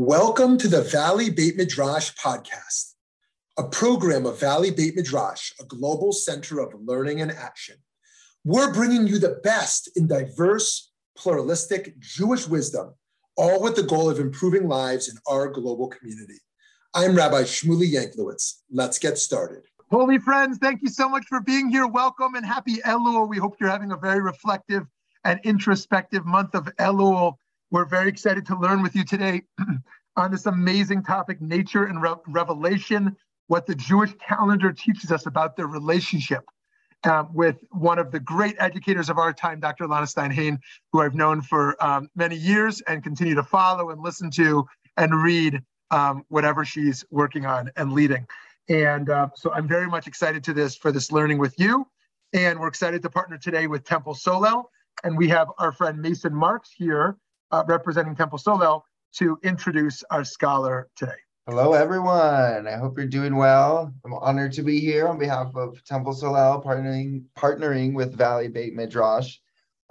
Welcome to the Valley Beit Midrash podcast, a program of Valley Beit Midrash, a global center of learning and action. We're bringing you the best in diverse, pluralistic Jewish wisdom, all with the goal of improving lives in our global community. I'm Rabbi Shmuly Yanklowitz. Let's get started. Holy friends, thank you so much for being here. Welcome and happy Elul. We hope you're having a very reflective and introspective month of Elul. We're very excited to learn with you today on this amazing topic, nature and re- revelation, what the Jewish calendar teaches us about their relationship um, with one of the great educators of our time, Dr. Elana Stein-Hain, who I've known for um, many years and continue to follow and listen to and read um, whatever she's working on and leading. And uh, so I'm very much excited to this for this learning with you. And we're excited to partner today with Temple Solel. And we have our friend Mason Marks here uh, representing Temple Solel to introduce our scholar today. Hello, everyone. I hope you're doing well. I'm honored to be here on behalf of Temple Solel, partnering partnering with Valley Beit Midrash.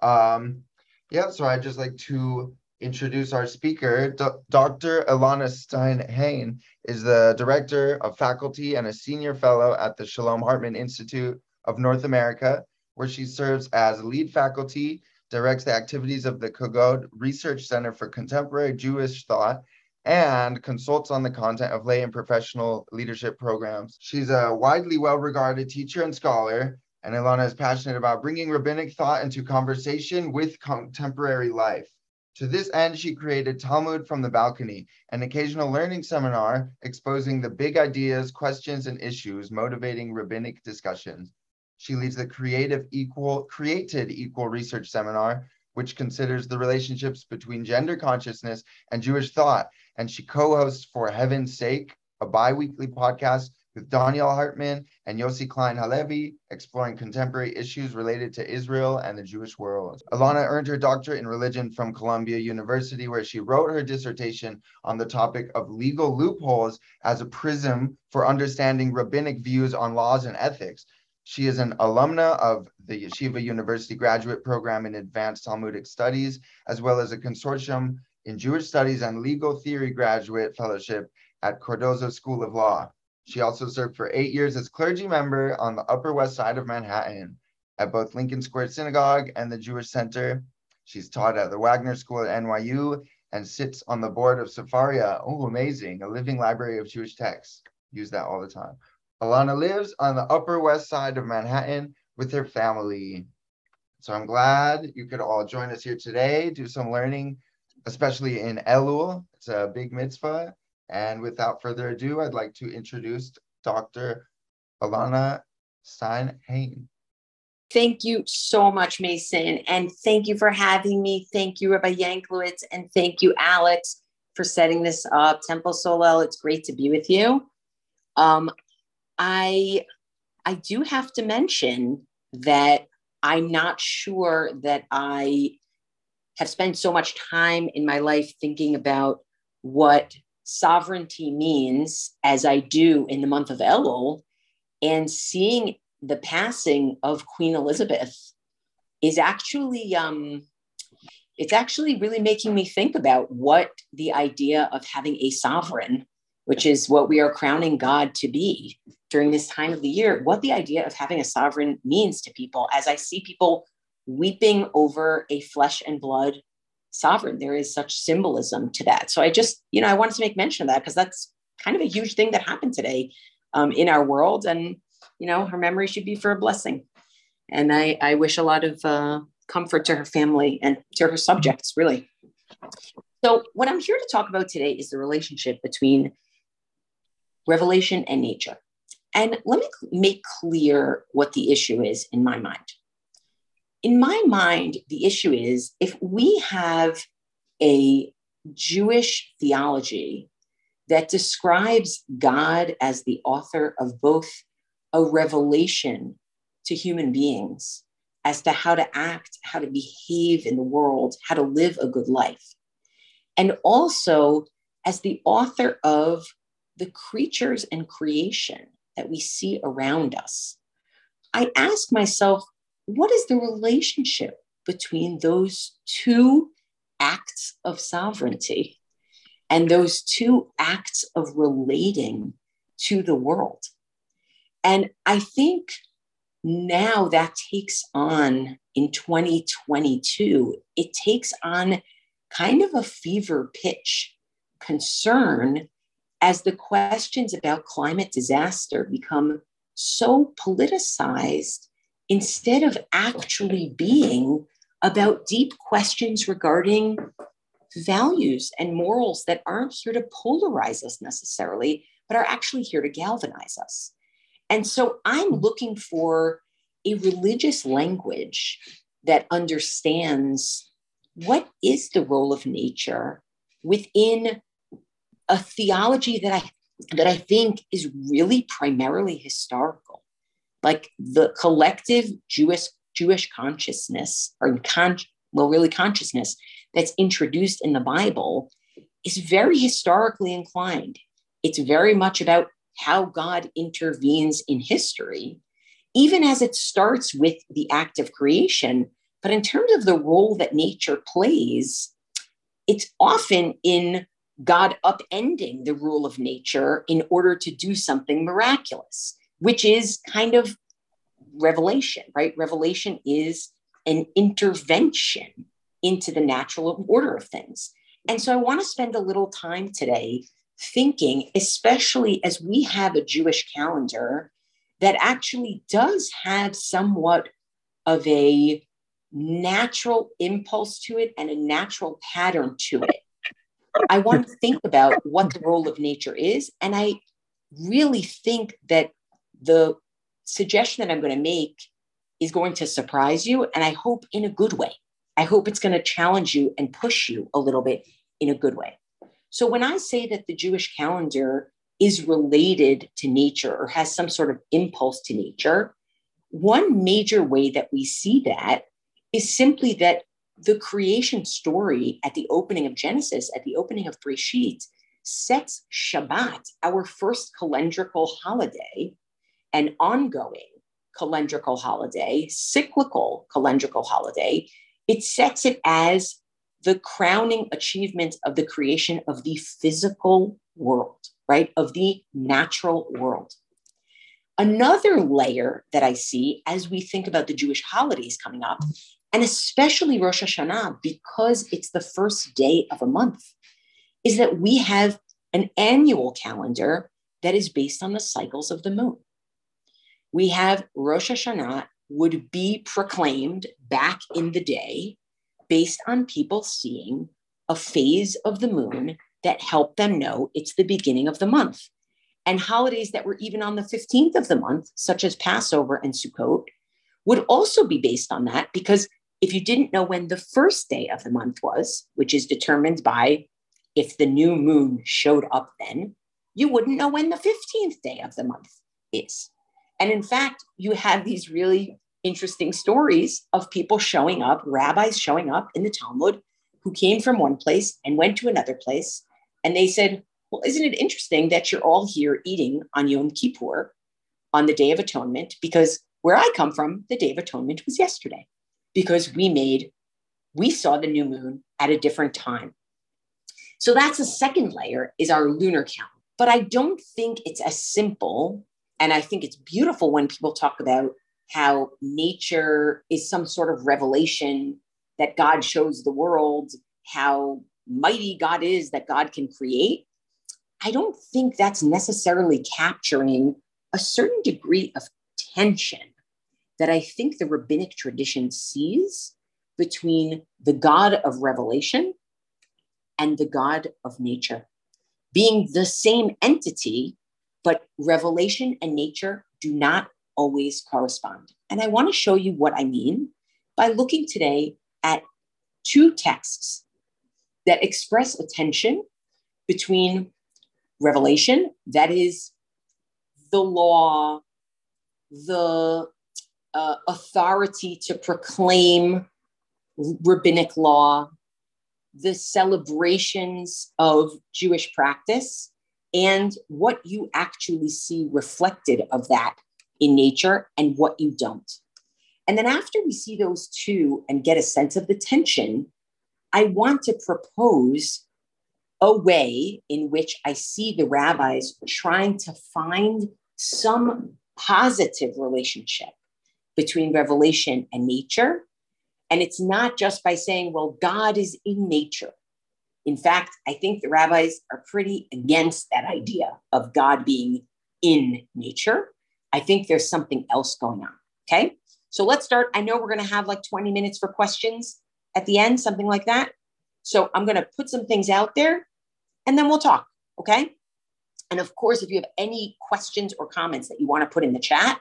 Um, yeah, so I'd just like to introduce our speaker. D- Dr. Elana Stein-Hain is the director of faculty and a senior fellow at the Shalom Hartman Institute of North America, where she serves as lead faculty directs the activities of the Kogod Research Center for Contemporary Jewish Thought, and consults on the content of lay and professional leadership programs. She's a widely well regarded teacher and scholar, and Elana is passionate about bringing rabbinic thought into conversation with contemporary life. To this end, she created Talmud from the Balcony, an occasional learning seminar exposing the big ideas, questions, and issues motivating rabbinic discussions. She leads the Creative Equal Created Equal Research Seminar, which considers the relationships between gender consciousness and Jewish thought. And she co-hosts For Heaven's Sake, a bi-weekly podcast with Donniel Hartman and Yossi Klein Halevi, exploring contemporary issues related to Israel and the Jewish world. Alana earned her doctorate in religion from Columbia University, where she wrote her dissertation on the topic of legal loopholes as a prism for understanding rabbinic views on laws and ethics. She is an alumna of the Yeshiva University Graduate Program in Advanced Talmudic Studies, as well as a consortium in Jewish Studies and Legal Theory Graduate Fellowship at Cardozo School of Law. She also served for eight years as clergy member on the Upper West Side of Manhattan at both Lincoln Square Synagogue and the Jewish Center. She's taught at the Wagner School at NYU and sits on the board of Sefaria. Oh, amazing, a living library of Jewish texts. Use that all the time. Elana lives on the Upper West Side of Manhattan with her family. So I'm glad you could all join us here today, do some learning, especially in Elul. It's a big mitzvah. And without further ado, I'd like to introduce Dr. Alana Stein-Hain. Thank you so much, Mason. And thank you for having me. Thank you, Rabbi Yanklowitz. And thank you, Alex, for setting this up. Temple Solel, it's great to be with you. Um, I I do have to mention that I'm not sure that I have spent so much time in my life thinking about what sovereignty means as I do in the month of Elul and seeing the passing of Queen Elizabeth is actually um, it's actually really making me think about what the idea of having a sovereign which is what we are crowning God to be during this time of the year, what the idea of having a sovereign means to people. As I see people weeping over a flesh and blood sovereign, there is such symbolism to that. So I just, you know, I wanted to make mention of that because that's kind of a huge thing that happened today um, in our world. And, you know, her memory should be for a blessing. And I, I wish a lot of uh, comfort to her family and to her subjects, really. So, what I'm here to talk about today is the relationship between revelation and nature. And let me make clear what the issue is in my mind. In my mind, the issue is if we have a Jewish theology that describes God as the author of both a revelation to human beings as to how to act, how to behave in the world, how to live a good life, and also as the author of the creatures and creation that we see around us, I ask myself, what is the relationship between those two acts of sovereignty? and those two acts of relating to the world. And I think now that takes on in 2022, it takes on kind of a fever pitch concern as the questions about climate disaster become so politicized instead of actually being about deep questions regarding values and morals that aren't here to polarize us necessarily, but are actually here to galvanize us. And so I'm looking for a religious language that understands what is the role of nature within a theology that I that I think is really primarily historical. Like the collective Jewish Jewish consciousness or con- well, really consciousness that's introduced in the Bible is very historically inclined. It's very much about how God intervenes in history, even as it starts with the act of creation. But in terms of the role that nature plays, it's often in God upending the rule of nature in order to do something miraculous, which is kind of revelation, right? Revelation is an intervention into the natural order of things. And so I want to spend a little time today thinking, especially as we have a Jewish calendar that actually does have somewhat of a natural impulse to it and a natural pattern to it. I want to think about what the role of nature is. And I really think that the suggestion that I'm going to make is going to surprise you. And I hope in a good way. I hope it's going to challenge you and push you a little bit in a good way. So when I say that the Jewish calendar is related to nature or has some sort of impulse to nature, one major way that we see that is simply that the creation story at the opening of Genesis, at the opening of Breshit, sets Shabbat, our first calendrical holiday, an ongoing calendrical holiday, cyclical calendrical holiday. It sets it as the crowning achievement of the creation of the physical world, right? Of the natural world. Another layer that I see as we think about the Jewish holidays coming up and especially Rosh Hashanah, because it's the first day of a month, is that we have an annual calendar that is based on the cycles of the moon. We have Rosh Hashanah would be proclaimed back in the day based on people seeing a phase of the moon that helped them know it's the beginning of the month. And holidays that were even on the 15th of the month, such as Passover and Sukkot, would also be based on that because if you didn't know when the first day of the month was, which is determined by if the new moon showed up then, you wouldn't know when the 15th day of the month is. And in fact, you have these really interesting stories of people showing up, rabbis showing up in the Talmud who came from one place and went to another place. And they said, Well, isn't it interesting that you're all here eating on Yom Kippur on the Day of Atonement? Because where I come from, the Day of Atonement was yesterday because we made, we saw the new moon at a different time. So that's the second layer is our lunar calendar. But I don't think it's as simple. And I think it's beautiful when people talk about how nature is some sort of revelation that God shows the world, how mighty God is that God can create. I don't think that's necessarily capturing a certain degree of tension that I think the rabbinic tradition sees between the God of revelation and the God of nature being the same entity, but revelation and nature do not always correspond. And I want to show you what I mean by looking today at two texts that express a tension between revelation, that is the law, the uh, authority to proclaim rabbinic law, the celebrations of Jewish practice, and what you actually see reflected of that in nature and what you don't. And then after we see those two and get a sense of the tension, I want to propose a way in which I see the rabbis trying to find some positive relationship between revelation and nature. And it's not just by saying, well, God is in nature. In fact, I think the rabbis are pretty against that idea of God being in nature. I think there's something else going on. Okay. So let's start. I know we're going to have like 20 minutes for questions at the end, something like that. So I'm going to put some things out there and then we'll talk. Okay. And of course, if you have any questions or comments that you want to put in the chat,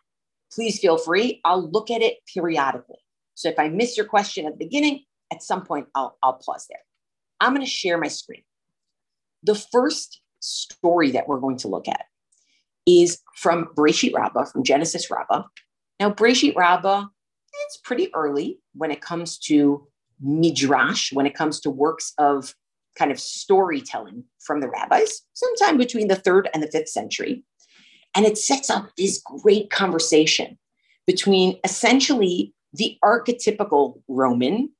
please feel free. I'll look at it periodically. So if I miss your question at the beginning, at some point I'll, I'll pause there. I'm going to share my screen. The first story that we're going to look at is from Breshit Rabbah, from Genesis Rabbah. Now, Breshit Rabbah, it's pretty early when it comes to midrash, when it comes to works of kind of storytelling from the rabbis, sometime between the third and the fifth century. And it sets up this great conversation between essentially the archetypical Roman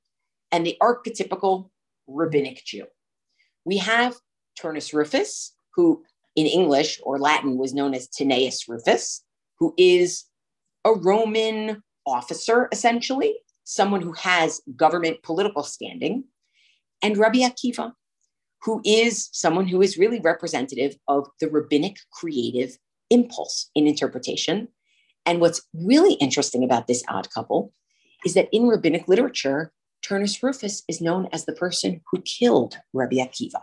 and the archetypical rabbinic Jew. We have Turnus Rufus, who in English or Latin was known as Tineus Rufus, who is a Roman officer, essentially, someone who has government political standing, and Rabbi Akiva, who is someone who is really representative of the rabbinic creative impulse in interpretation. And what's really interesting about this odd couple is that in rabbinic literature, Turnus Rufus is known as the person who killed Rabbi Akiva,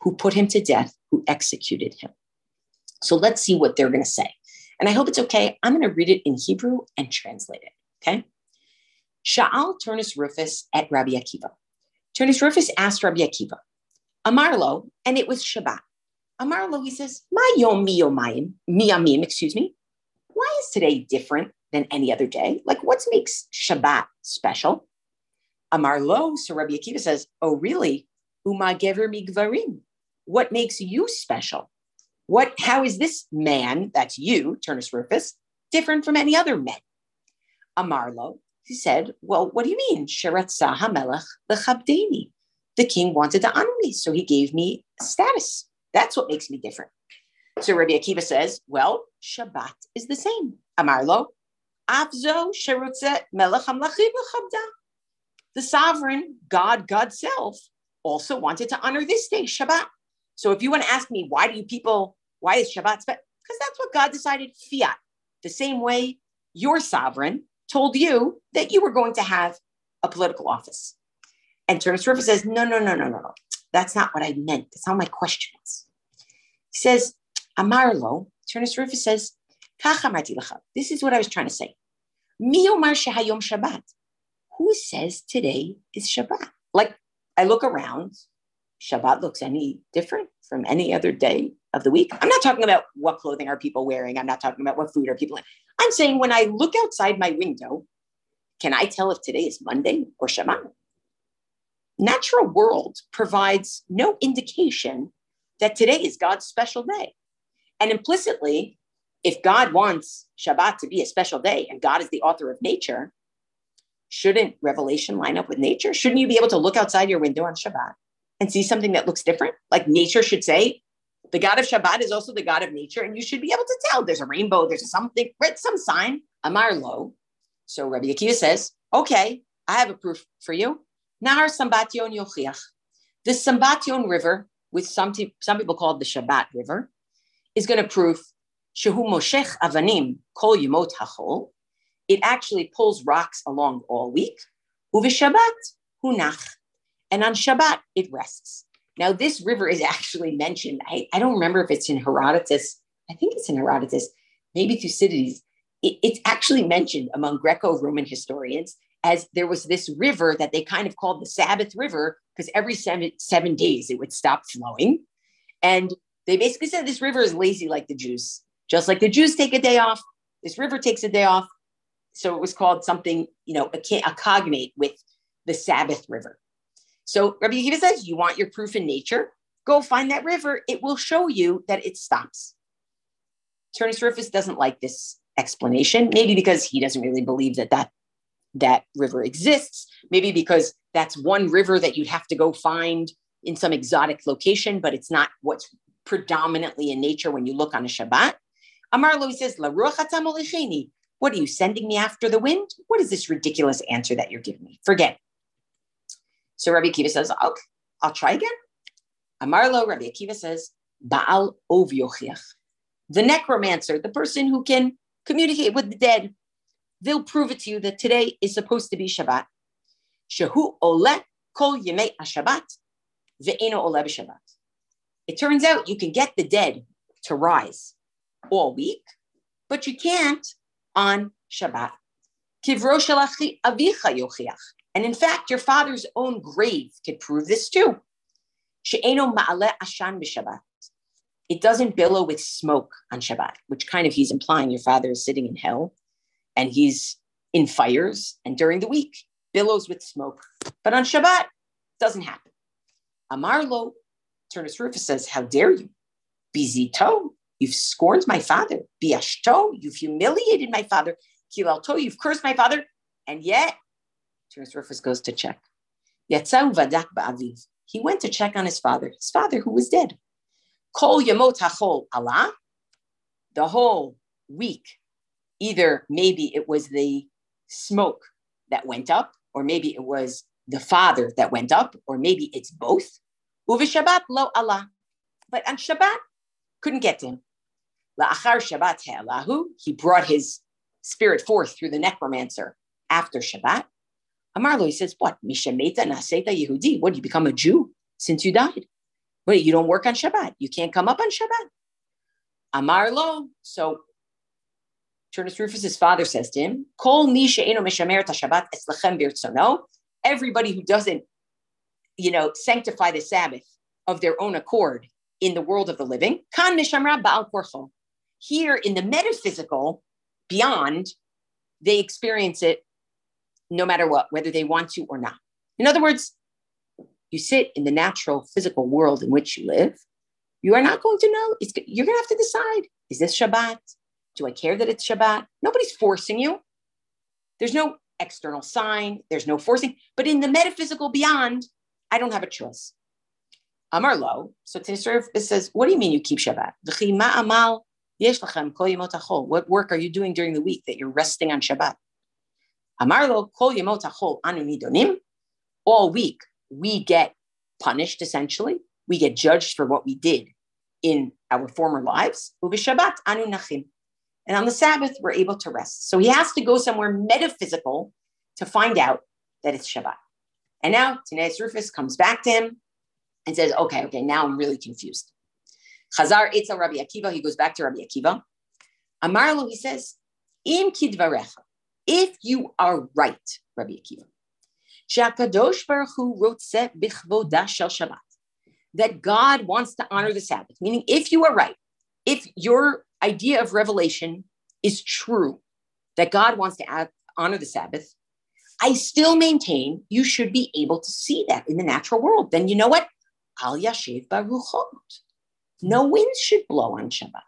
who put him to death, who executed him. So let's see what they're going to say. And I hope it's okay. I'm going to read it in Hebrew and translate it. Okay. Sha'al Turnus Rufus at Rabbi Akiva. Turnus Rufus asked Rabbi Akiva, Amarlo, and it was Shabbat. Amarlo, he says, My yom mi yomayim, miyamim, excuse me. Why is today different than any other day? Like, what makes Shabbat special? Amarlo, so Rabbi Akiva says, Oh, really? Uma gever migvarim. What makes you special? What, how is this man, that's you, Turnus Rufus, different from any other men? Amarlo, he said, Well, what do you mean? Sheretza hamelech lechabdeni. The king wanted to honor me, so he gave me status. That's what makes me different. So Rabbi Akiva says, Well, Shabbat is the same. Amarlo, Avzo sherutze melech. The sovereign God, God self, also wanted to honor this day, Shabbat. So if you want to ask me, why do you people, why is Shabbat special? Because that's what God decided, fiat. The same way your sovereign told you that you were going to have a political office. And Turnus Rufus says, no, no, no, no, no, no. That's not what I meant. That's not my question was. He says, Amarlo, Turnus Rufus says, this is what I was trying to say. Shabbat who says today is Shabbat? Like I look around, Shabbat looks any different from any other day of the week. I'm not talking about what clothing are people wearing. I'm not talking about what food are people in. I'm saying when I look outside my window, can I tell if today is Monday or Shabbat? Natural world provides no indication that today is God's special day. And implicitly, if God wants Shabbat to be a special day and God is the author of nature, shouldn't revelation line up with nature? Shouldn't you be able to look outside your window on Shabbat and see something that looks different? Like nature should say, the God of Shabbat is also the God of nature, and you should be able to tell there's a rainbow, there's something, right? Some sign. Amar lo. So Rabbi Akiva says, okay, I have a proof for you. Nahar Sambation Yochiach. The Sambation River, which some, t- some people call the Shabbat River, is going to prove Shehu Moshech Avanim Kol Yemot Hachol, it actually pulls rocks along all week. Uvishabbat hunach. And on Shabbat, it rests. Now, this river is actually mentioned. I, I don't remember if it's in Herodotus. I think it's in Herodotus, maybe Thucydides. It, it's actually mentioned among Greco Roman historians as there was this river that they kind of called the Sabbath River because every seven, seven days it would stop flowing. And they basically said this river is lazy like the Jews. Just like the Jews take a day off, this river takes a day off so it was called something, you know, a, a cognate with the Sabbath river. So Rabbi Yehuda says, you want your proof in nature? Go find that river. It will show you that it stops. Turnus Rufus doesn't like this explanation, maybe because he doesn't really believe that that, that river exists, maybe because that's one river that you'd have to go find in some exotic location, but it's not what's predominantly in nature when you look on a Shabbat. Amar lo, says, La What are you sending me after the wind? What is this ridiculous answer that you're giving me? Forget. So Rabbi Akiva says, okay, I'll try again. Amar lo, Rabbi Akiva says, Baal ov The necromancer, the person who can communicate with the dead, they'll prove it to you that today is supposed to be Shabbat. Shehu ole kol yemei Shabbat ve'eno ole b'Shabbat. It turns out you can get the dead to rise all week, but you can't on Shabbat. And in fact, your father's own grave could prove this too. It doesn't billow with smoke on Shabbat, which kind of he's implying your father is sitting in hell and he's in fires. And during the week, billows with smoke. But on Shabbat, doesn't happen. Amarlo, Turnus Rufus says, How dare you? Bizito, you've scorned my father. Biashto, you've humiliated my father. Kilalto, you've cursed my father. And yet, Turnus Rufus goes to check. Yatzau vadak ba'aviv. He went to check on his father, his father who was dead. Kol yamot hachol Allah. The whole week, either maybe it was the smoke that went up, or maybe it was the father that went up, or maybe it's both. Shabbat lo Allah. But on Shabbat, couldn't get to him. La'achar Shabbat he'alahu. He brought his spirit forth through the necromancer after Shabbat. Amarlo, he says, what? Mishameta naseta Yehudi. What, you become a Jew since you died? Wait, you don't work on Shabbat. You can't come up on Shabbat. Amarlo. So Turnus Rufus's father says to him, Kol Shabbat Everybody who doesn't, you know, sanctify the Sabbath of their own accord in the world of the living, kan ba'al Here in the metaphysical, beyond, they experience it no matter what, whether they want to or not. In other words, you sit in the natural physical world in which you live, you are not going to know. It's, you're going to have to decide is this Shabbat? Do I care that it's Shabbat? Nobody's forcing you. There's no external sign, there's no forcing. But in the metaphysical beyond, I don't have a choice. Amar lo. So Tisrif says, What do you mean you keep Shabbat? What work are you doing during the week that you're resting on Shabbat? Amarlo kol yemot anu nidonim. All week we get punished. Essentially, we get judged for what we did in our former lives. Ubishabat anu nachim. And on the Sabbath, we're able to rest. So he has to go somewhere metaphysical to find out that it's Shabbat. And now Taneas Rufus comes back to him and says, okay, okay, now I'm really confused. Chazar Eitzel Rabbi Akiva, he goes back to Rabbi Akiva. Amarlo, he says, Im kidvarecha, if you are right, Rabbi Akiva, Shakadosh Baruch Hu rotze bichvoda shel Shabbat, that God wants to honor the Sabbath, meaning if you are right, if your idea of revelation is true, that God wants to add, honor the Sabbath, I still maintain you should be able to see that in the natural world. Then you know what? Al yashiv baruchot. No winds should blow on Shabbat.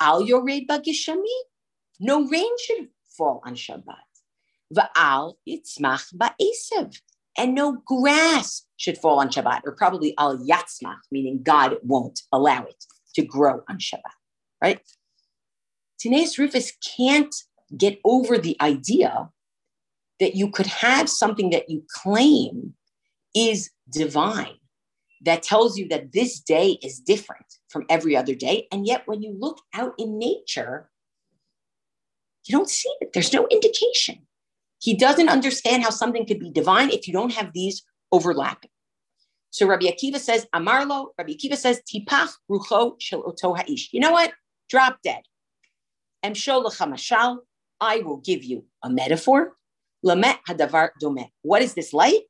Al yored bagishami. No rain should fall on Shabbat. Va'al yitzmach ba'esev. And no grass should fall on Shabbat, or probably al yatzmach, meaning God won't allow it to grow on Shabbat, right? Taneas Rufus can't get over the idea that you could have something that you claim is divine that tells you that this day is different from every other day. And yet, when you look out in nature, you don't see it. There's no indication. He doesn't understand how something could be divine if you don't have these overlapping. So Rabbi Akiva says, Amarlo, Rabbi Akiva says, Tipach rucho shel oto ha'ish. You know what? Drop dead. Emshol mashal. I will give you a metaphor. Lamet hadavar domet. What is this like?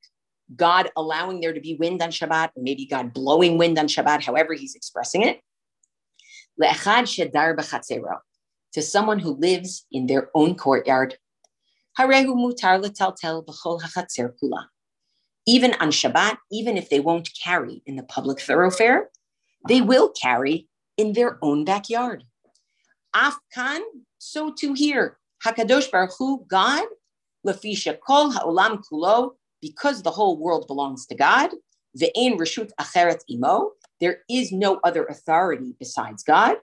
God allowing there to be wind on Shabbat, or maybe God blowing wind on Shabbat, however he's expressing it. Le'echad shedar b'chatzero to someone who lives in their own courtyard. Harehu mutar letaltel b'chol kula. Even on Shabbat, even if they won't carry in the public thoroughfare, they will carry in their own backyard. Afkan, so too here. Hakadosh Baruch Hu, God, lafisha kol haolam kulo, because the whole world belongs to God. Ve'en reshut acheret imo. There is no other authority besides God.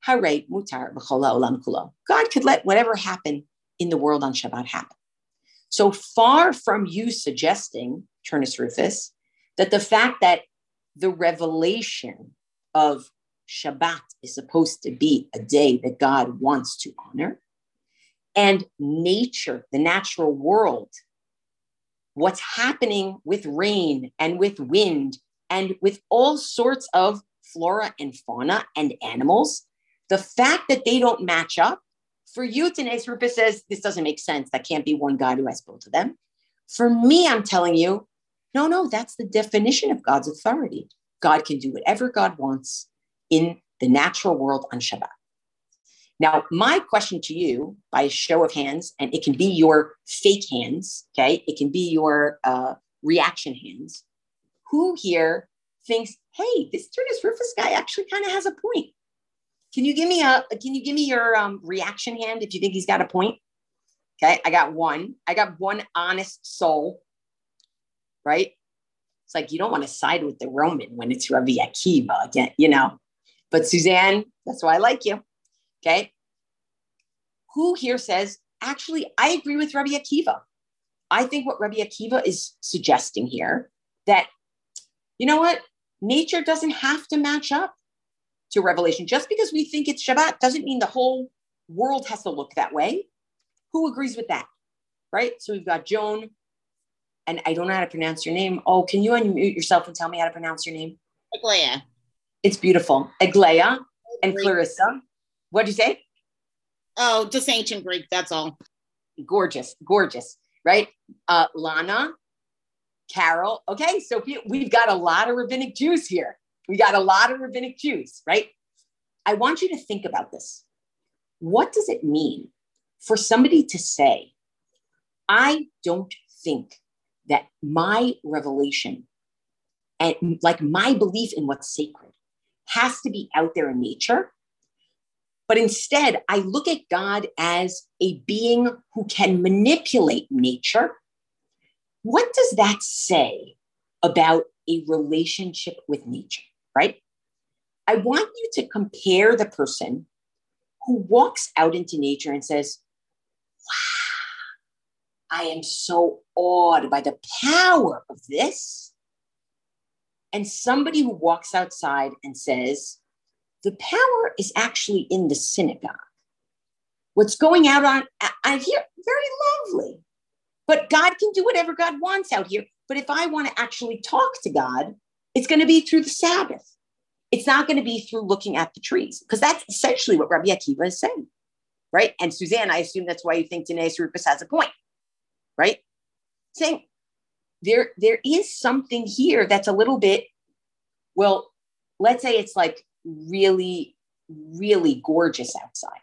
Hare mutar olam kulo. God could let whatever happen in the world on Shabbat happen. So far from you suggesting, Turnus Rufus, that the fact that the revelation of Shabbat is supposed to be a day that God wants to honor, and nature, the natural world, what's happening with rain and with wind and with all sorts of flora and fauna and animals, the fact that they don't match up, for you, Tanae Rupa says this doesn't make sense. That can't be one God who has both of them. For me, I'm telling you, no, no, that's the definition of God's authority. God can do whatever God wants in the natural world on Shabbat. Now, my question to you, by a show of hands, and it can be your fake hands, okay? It can be your uh, reaction hands. Who here thinks, hey, this Turnus Rufus guy actually kind of has a point? Can you give me a? Can you give me your um, reaction hand if you think he's got a point? Okay, I got one. I got one honest soul. Right? It's like you don't want to side with the Roman when it's Rabbi Akiva, you know. But Suzanne, that's why I like you. Okay. Who here says, actually, I agree with Rabbi Akiva. I think what Rabbi Akiva is suggesting here that, you know what, nature doesn't have to match up to revelation. Just because we think it's Shabbat doesn't mean the whole world has to look that way. Who agrees with that? Right? So we've got Joan, and I don't know how to pronounce your name. Oh, can you unmute yourself and tell me how to pronounce your name? Aglaya. It's beautiful. Aglaya and Clarissa. What do you say? Oh, just ancient Greek. That's all. Gorgeous, gorgeous, right? Uh, Lana, Carol. Okay, so we've got a lot of rabbinic Jews here. We got a lot of rabbinic Jews, right? I want you to think about this. What does it mean for somebody to say, I don't think that my revelation and like my belief in what's sacred has to be out there in nature. But instead, I look at God as a being who can manipulate nature. What does that say about a relationship with nature? right? I want you to compare the person who walks out into nature and says, Wow, I am so awed by the power of this. And somebody who walks outside and says, The power is actually in the synagogue. What's going out on out here, very lovely. But God can do whatever God wants out here. But if I want to actually talk to God, it's going to be through the Sabbath. It's not going to be through looking at the trees, because that's essentially what Rabbi Akiva is saying, right? And Suzanne, I assume that's why you think Dinesh Rupus has a point, right? Saying there, there is something here that's a little bit, well, let's say it's like really, really gorgeous outside.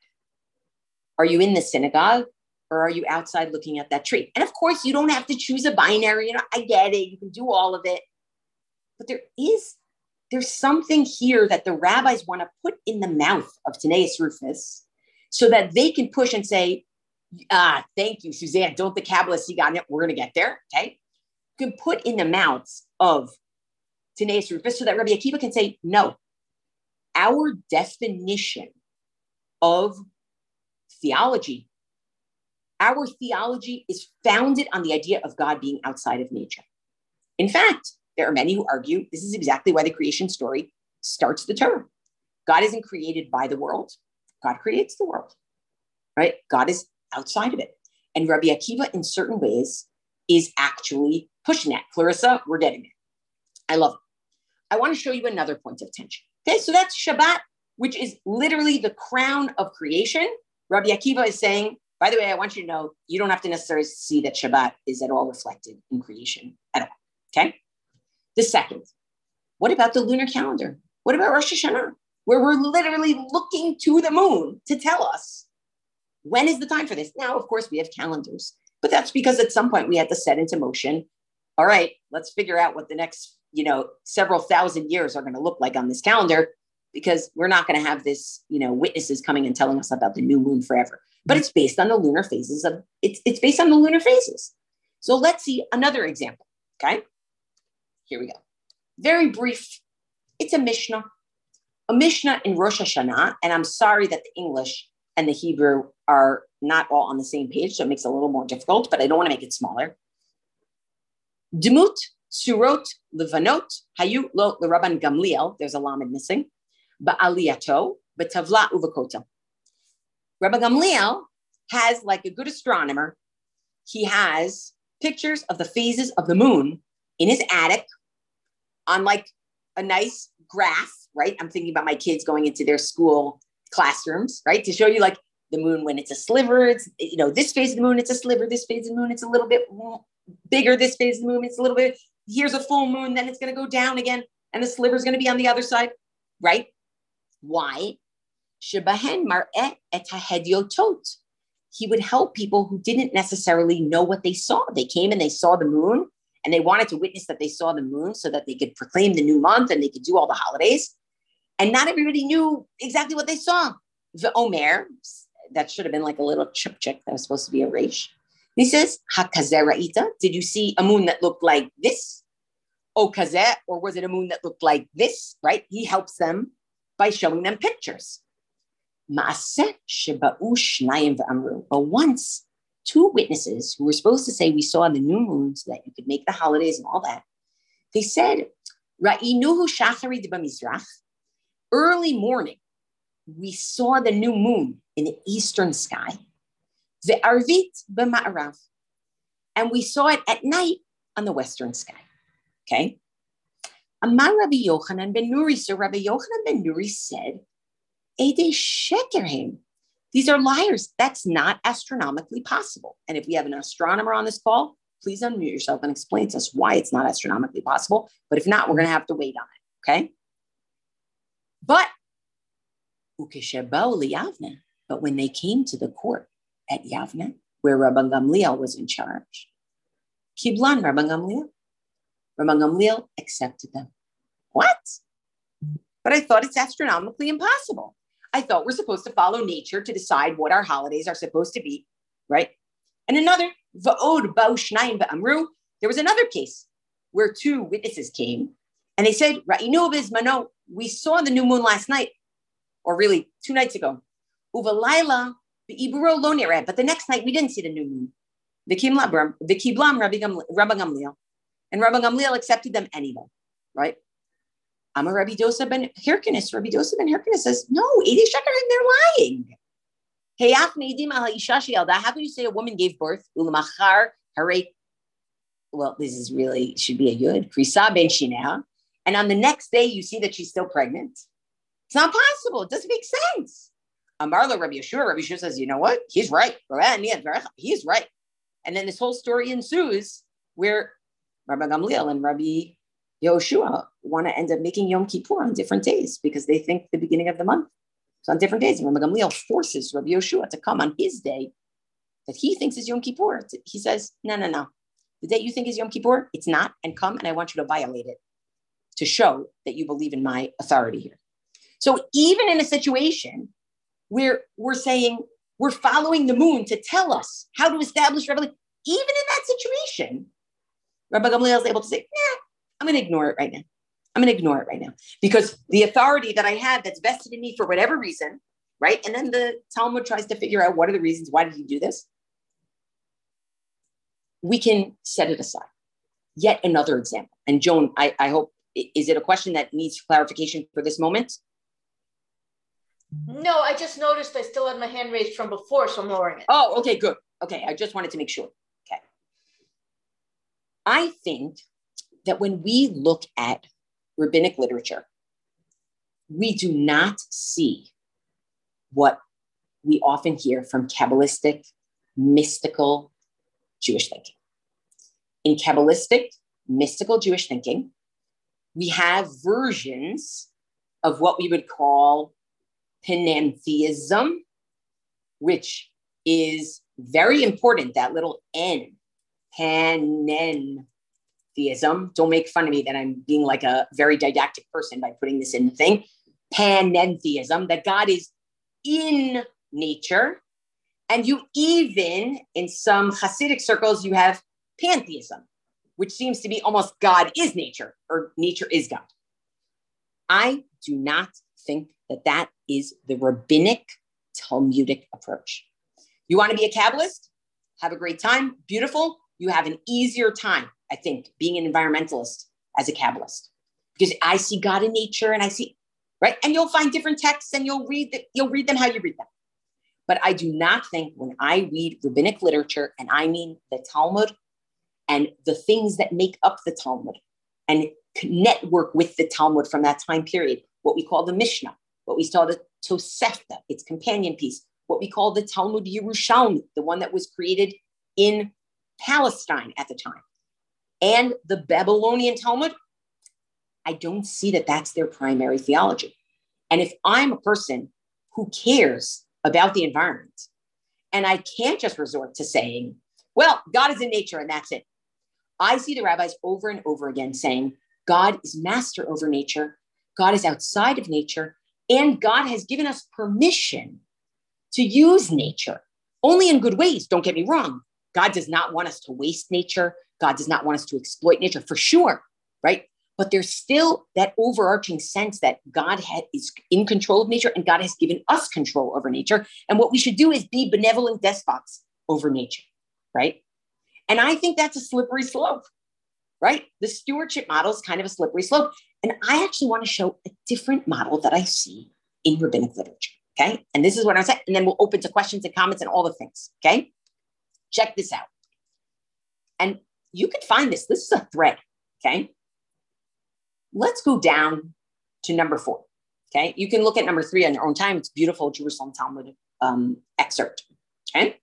Are you in the synagogue or are you outside looking at that tree? And of course, you don't have to choose a binary. You know, I get it. You can do all of it. But there is, there's something here that the rabbis want to put in the mouth of Taneus Rufus so that they can push and say, ah, thank you, Suzanne. Don't the Kabbalists see God? We're going to get there. Okay. Can put in the mouths of Taneus Rufus so that Rabbi Akiva can say, no, our definition of theology, our theology is founded on the idea of God being outside of nature. In fact, there are many who argue this is exactly why the creation story starts the term. God isn't created by the world, God creates the world, right? God is outside of it. And Rabbi Akiva, in certain ways, is actually pushing that. Clarissa, we're getting it. I love it. I want to show you another point of tension. Okay, so that's Shabbat, which is literally the crown of creation. Rabbi Akiva is saying, by the way, I want you to know you don't have to necessarily see that Shabbat is at all reflected in creation at all. Okay. The second, what about the lunar calendar? What about Rosh Hashanah, where we're literally looking to the moon to tell us when is the time for this? Now, of course, we have calendars, but that's because at some point we had to set into motion. All right, let's figure out what the next, you know, several thousand years are going to look like on this calendar because we're not going to have this, you know, witnesses coming and telling us about the new moon forever. But it's based on the lunar phases of it's it's based on the lunar phases. So let's see another example. Okay. Here we go. very brief. It's a Mishnah. A Mishnah in Rosh Hashanah, and I'm sorry that the English and the Hebrew are not all on the same page, so it makes it a little more difficult, but I don't want to make it smaller. Demut surot levanot hayu lo Rabban Gamliel. There's a lamed missing. Ba'aliyato betavla uvakota. Rabbi Gamliel has, like a good astronomer, he has pictures of the phases of the moon in his attic on like a nice graph, right? I'm thinking about my kids going into their school classrooms, right? To show you like the moon when it's a sliver, it's, you know, this phase of the moon, it's a sliver, this phase of the moon, it's a little bit bigger, this phase of the moon, it's a little bit, here's a full moon, then it's going to go down again, and the sliver is going to be on the other side, right? Why? Shebahen mar'eh et hahediotot. He would help people who didn't necessarily know what they saw. They came and they saw the moon, and they wanted to witness that they saw the moon so that they could proclaim the new month and they could do all the holidays. And not everybody knew exactly what they saw. The Omer, that should have been like a little chip chick that was supposed to be a resh. He says, Hakazeraita, did you see a moon that looked like this? Oh, kazeh, or was it a moon that looked like this? Right? He helps them by showing them pictures. But once two witnesses who were supposed to say we saw the new moon so that you could make the holidays and all that, they said, early morning, we saw the new moon in the eastern sky. The arvit b'ma'arav. And we saw it at night on the western sky. Okay. Amar Rabbi Yochanan ben Nuri. So Rabbi Yochanan ben Nuri said, Ede. These are liars. That's not astronomically possible. And if we have an astronomer on this call, please unmute yourself and explain to us why it's not astronomically possible. But if not, we're going to have to wait on it. Okay. But but when they came to the court at Yavne, where Rabbi Gamliel was in charge, Kiblan Rabbi Gamliel, Rabbi Gamliel accepted them. What? But I thought it's astronomically impossible. I thought we're supposed to follow nature to decide what our holidays are supposed to be, right? And another, Va'od there was another case where two witnesses came and they said, Ra'inu Mano, we saw the new moon last night, or really two nights ago. Uvalaila, the Iburo lo but the next night we didn't see the new moon. The Kiblam Rabbi Gamliel. And Rabbi Gamliel accepted them anyway, right? I'm a Rabbi Dosa ben Hyrcanus. Rabbi Dosa ben Hyrcanus says, no, Edi Shekarim, they're lying. How can you say a woman gave birth? Ulamachar hare. Well, this is really should be a yud. Krisa ben. And on the next day, you see that she's still pregnant. It's not possible. It doesn't make sense. Amarla Rabbi Yeshua. Rabbi Yeshua says, you know what? He's right. He's right. And then this whole story ensues where Rabbi Gamliel and Rabbi Yoshua want to end up making Yom Kippur on different days because they think the beginning of the month. So on different days, Rabbi Gamliel forces Rabbi Yoshua to come on his day that he thinks is Yom Kippur. He says, no, no, no. The day you think is Yom Kippur, it's not, and come and I want you to violate it to show that you believe in my authority here. So even in a situation where we're saying we're following the moon to tell us how to establish revelation, even in that situation, Rabbi Gamliel is able to say, nah, I'm going to ignore it right now. I'm going to ignore it right now because the authority that I have that's vested in me for whatever reason, right? And then the Talmud tries to figure out what are the reasons, why did he do this? We can set it aside. Yet another example. And Joan, I, I hope, is it a question that needs clarification for this moment? No, I just noticed I still had my hand raised from before, so I'm lowering it. Oh, okay, good. Okay, I just wanted to make sure. Okay. I think that when we look at rabbinic literature, we do not see what we often hear from Kabbalistic, mystical Jewish thinking. In Kabbalistic, mystical Jewish thinking, we have versions of what we would call panentheism, which is very important, that little N, panentheism. Don't make fun of me that I'm being like a very didactic person by putting this in the thing. Panentheism, that God is in nature. And you even, in some Hasidic circles, you have pantheism, which seems to be almost God is nature or nature is God. I do not think that that is the rabbinic Talmudic approach. You want to be a Kabbalist? Have a great time. Beautiful. You have an easier time, I think, being an environmentalist as a Kabbalist because I see God in nature and I see, right? And you'll find different texts and you'll read you'll read them how you read them. But I do not think when I read rabbinic literature, and I mean the Talmud and the things that make up the Talmud and network with the Talmud from that time period, what we call the Mishnah, what we call the Tosefta, its companion piece, what we call the Talmud Yerushalmi, the one that was created in Palestine at the time, and the Babylonian Talmud, I don't see that that's their primary theology. And if I'm a person who cares about the environment, and I can't just resort to saying, well, God is in nature and that's it. I see the rabbis over and over again saying, God is master over nature, God is outside of nature, and God has given us permission to use nature only in good ways. Don't get me wrong. God does not want us to waste nature. God does not want us to exploit nature for sure, right? But there's still that overarching sense that God is in control of nature and God has given us control over nature. And what we should do is be benevolent despots over nature, right? And I think that's a slippery slope, right? The stewardship model is kind of a slippery slope. And I actually want to show a different model that I see in rabbinic literature. Okay. And this is what I said. And then we'll open to questions and comments and all the things. Okay. Check this out. And you can find this. This is a thread. Okay. Let's go down to number four. Okay. You can look at number three on your own time. It's beautiful Jerusalem Talmud um, excerpt. Okay.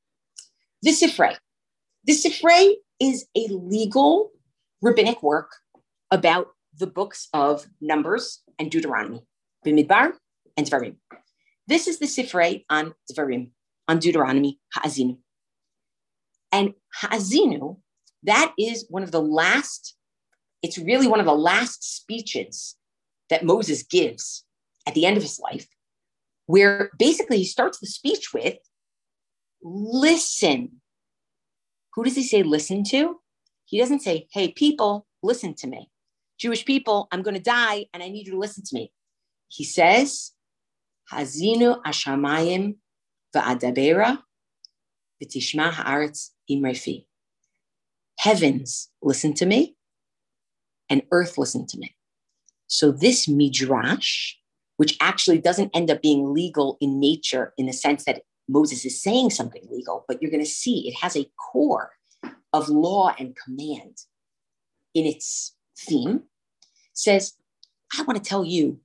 The Sifrei. The Sifrei is a legal rabbinic work about the books of Numbers and Deuteronomy, Bimidbar and Dvarim. This is the Sifrei on Dvarim, on Deuteronomy, Ha'azinu. And Ha'azinu, that is one of the last, it's really one of the last speeches that Moses gives at the end of his life, where basically he starts the speech with, listen. Who does he say listen to? He doesn't say, hey, people, listen to me. Jewish people, I'm going to die and I need you to listen to me. He says, Hazinu ashamayim va'adabera v'tishma haaretz imrefi. Heavens, listen to me, and earth, listen to me. So this midrash, which actually doesn't end up being legal in nature in the sense that Moses is saying something legal, but you're going to see it has a core of law and command in its theme, says, I want to tell you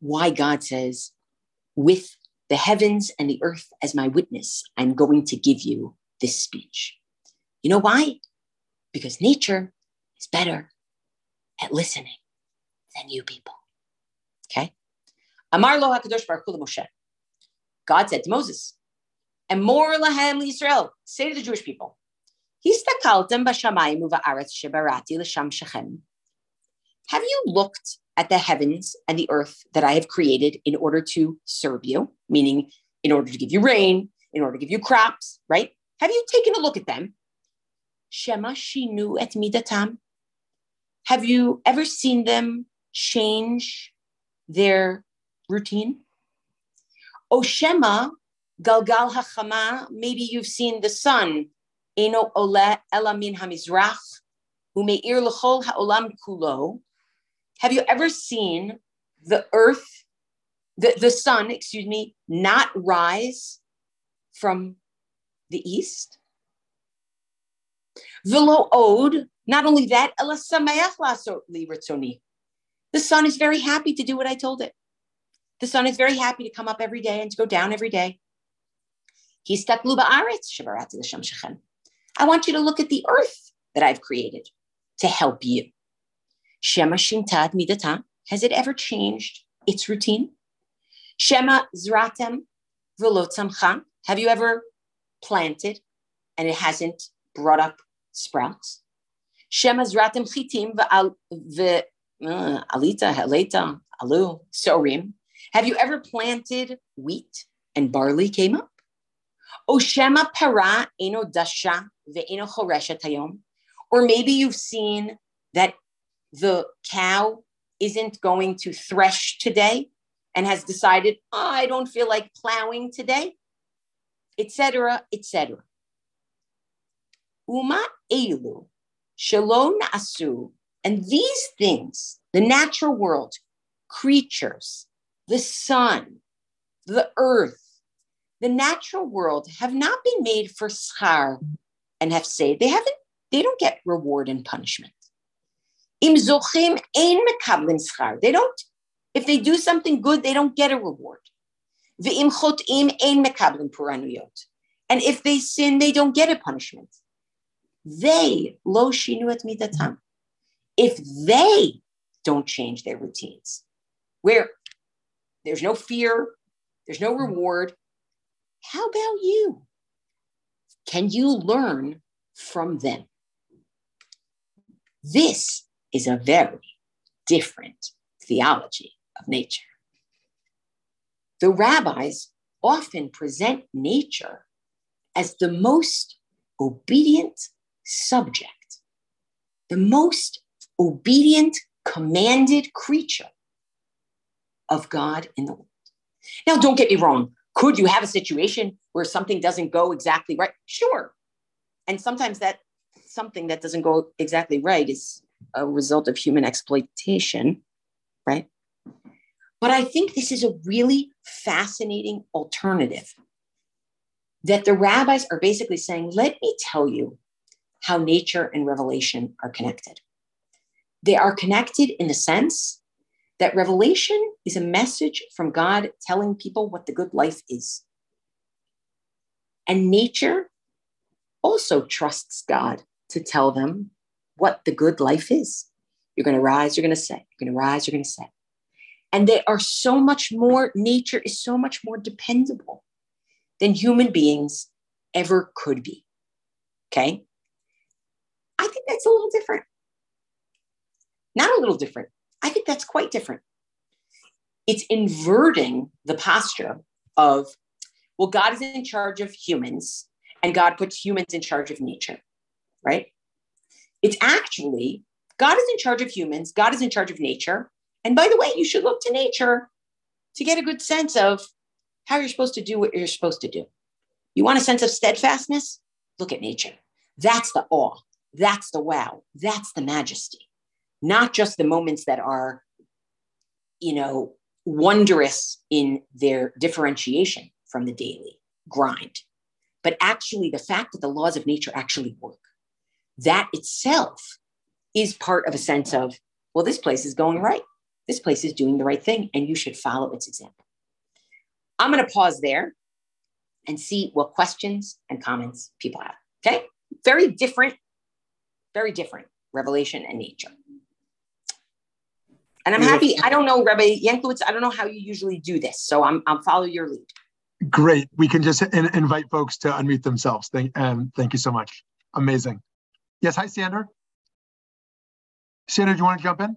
why God says, with the heavens and the earth as my witness, I'm going to give you this speech. You know why? Because nature is better at listening than you people. Okay? Amar lo HaKadosh Baruch Hu Moshe. God said to Moses, and more lahem Israel, say to the Jewish people, Have you looked at the heavens and the earth that I have created in order to serve you, meaning in order to give you rain, in order to give you crops, right? Have you taken a look at them? Shema shinu et midatam. Have you ever seen them change their routine? O Shema galgal hachama. Maybe you've seen the sun. Eno ole elamin hamizrach. Umeir l'chol ha'olam kulo. Have you ever seen the earth, the, the sun, excuse me, not rise from the east? Vilo od, not only that, the sun is very happy to do what I told it. The sun is very happy to come up every day and to go down every day. I want you to look at the earth that I've created to help you. Shema Shintad Midata. Has it ever changed its routine? Shema Zratem Velotamcha. Have you ever planted and it hasn't brought up sprouts? Shema Zratem Chitim Ve'alita uh, Heleta Alu Sorim. Have you ever planted wheat and barley came up? O Para Eno Dasha Ve'eno Choresha Tayom. Or maybe you've seen that the cow isn't going to thresh today and has decided, oh, I don't feel like plowing today, etc., etc. Uma elu, shalom asu, and these things, the natural world, creatures, the sun, the earth, the natural world have not been made for schar and have saved. They haven't, they don't get reward and punishment. Im zochim ein mekablim schar. They don't, if they do something good, they don't get a reward. V'im chotim ein mekablim puranuyot. And if they sin, they don't get a punishment. They lo shinu et midatam. If they don't change their routines, where there's no fear, there's no reward, how about you? Can you learn from them? This is a very different theology of nature. The rabbis often present nature as the most obedient subject, the most obedient, commanded creature of God in the world. Now, don't get me wrong. Could you have a situation where something doesn't go exactly right? Sure. And sometimes that something that doesn't go exactly right is a result of human exploitation, right? But I think this is a really fascinating alternative that the rabbis are basically saying, let me tell you how nature and revelation are connected. They are connected in the sense that revelation is a message from God telling people what the good life is. And nature also trusts God to tell them what the good life is. You're going to rise, you're going to set. You're going to rise, you're going to set. And they are so much more, nature is so much more dependable than human beings ever could be. Okay. I think that's a little different. Not a little different. I think that's quite different. It's inverting the posture of, well, God is in charge of humans and God puts humans in charge of nature, right? It's actually God is in charge of humans, God is in charge of nature. And by the way, you should look to nature to get a good sense of how you're supposed to do what you're supposed to do. You want a sense of steadfastness? Look at nature. That's the awe. That's the wow. That's the majesty. Not just the moments that are, you know, wondrous in their differentiation from the daily grind, but actually the fact that the laws of nature actually work. That itself is part of a sense of, well, this place is going right. This place is doing the right thing, and you should follow its example. I'm going to pause there and see what questions and comments people have. Okay. Very different, very different revelation and nature. And I'm happy. I don't know, Rabbi Yanklowitz, I don't know how you usually do this. So I'm, I'll follow your lead. Great. We can just in, invite folks to unmute themselves. Thank, thank you so much. Amazing. Yes. Hi, Sander. Sander, do you want to jump in?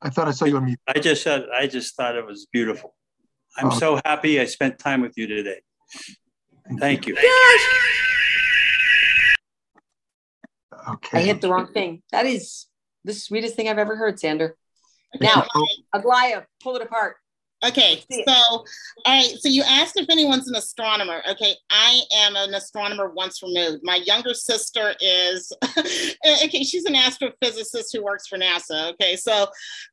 I thought I saw you on mute. I just said, I just thought it was beautiful. I'm oh. so happy I spent time with you today. Thank you. Okay. I hit the wrong thing. That is the sweetest thing I've ever heard, Sander. Now, Aglaya, pull it apart. Okay, so all right, so you asked if anyone's an astronomer. Okay, I am an astronomer once removed. My younger sister is okay, she's an astrophysicist who works for NASA. Okay, so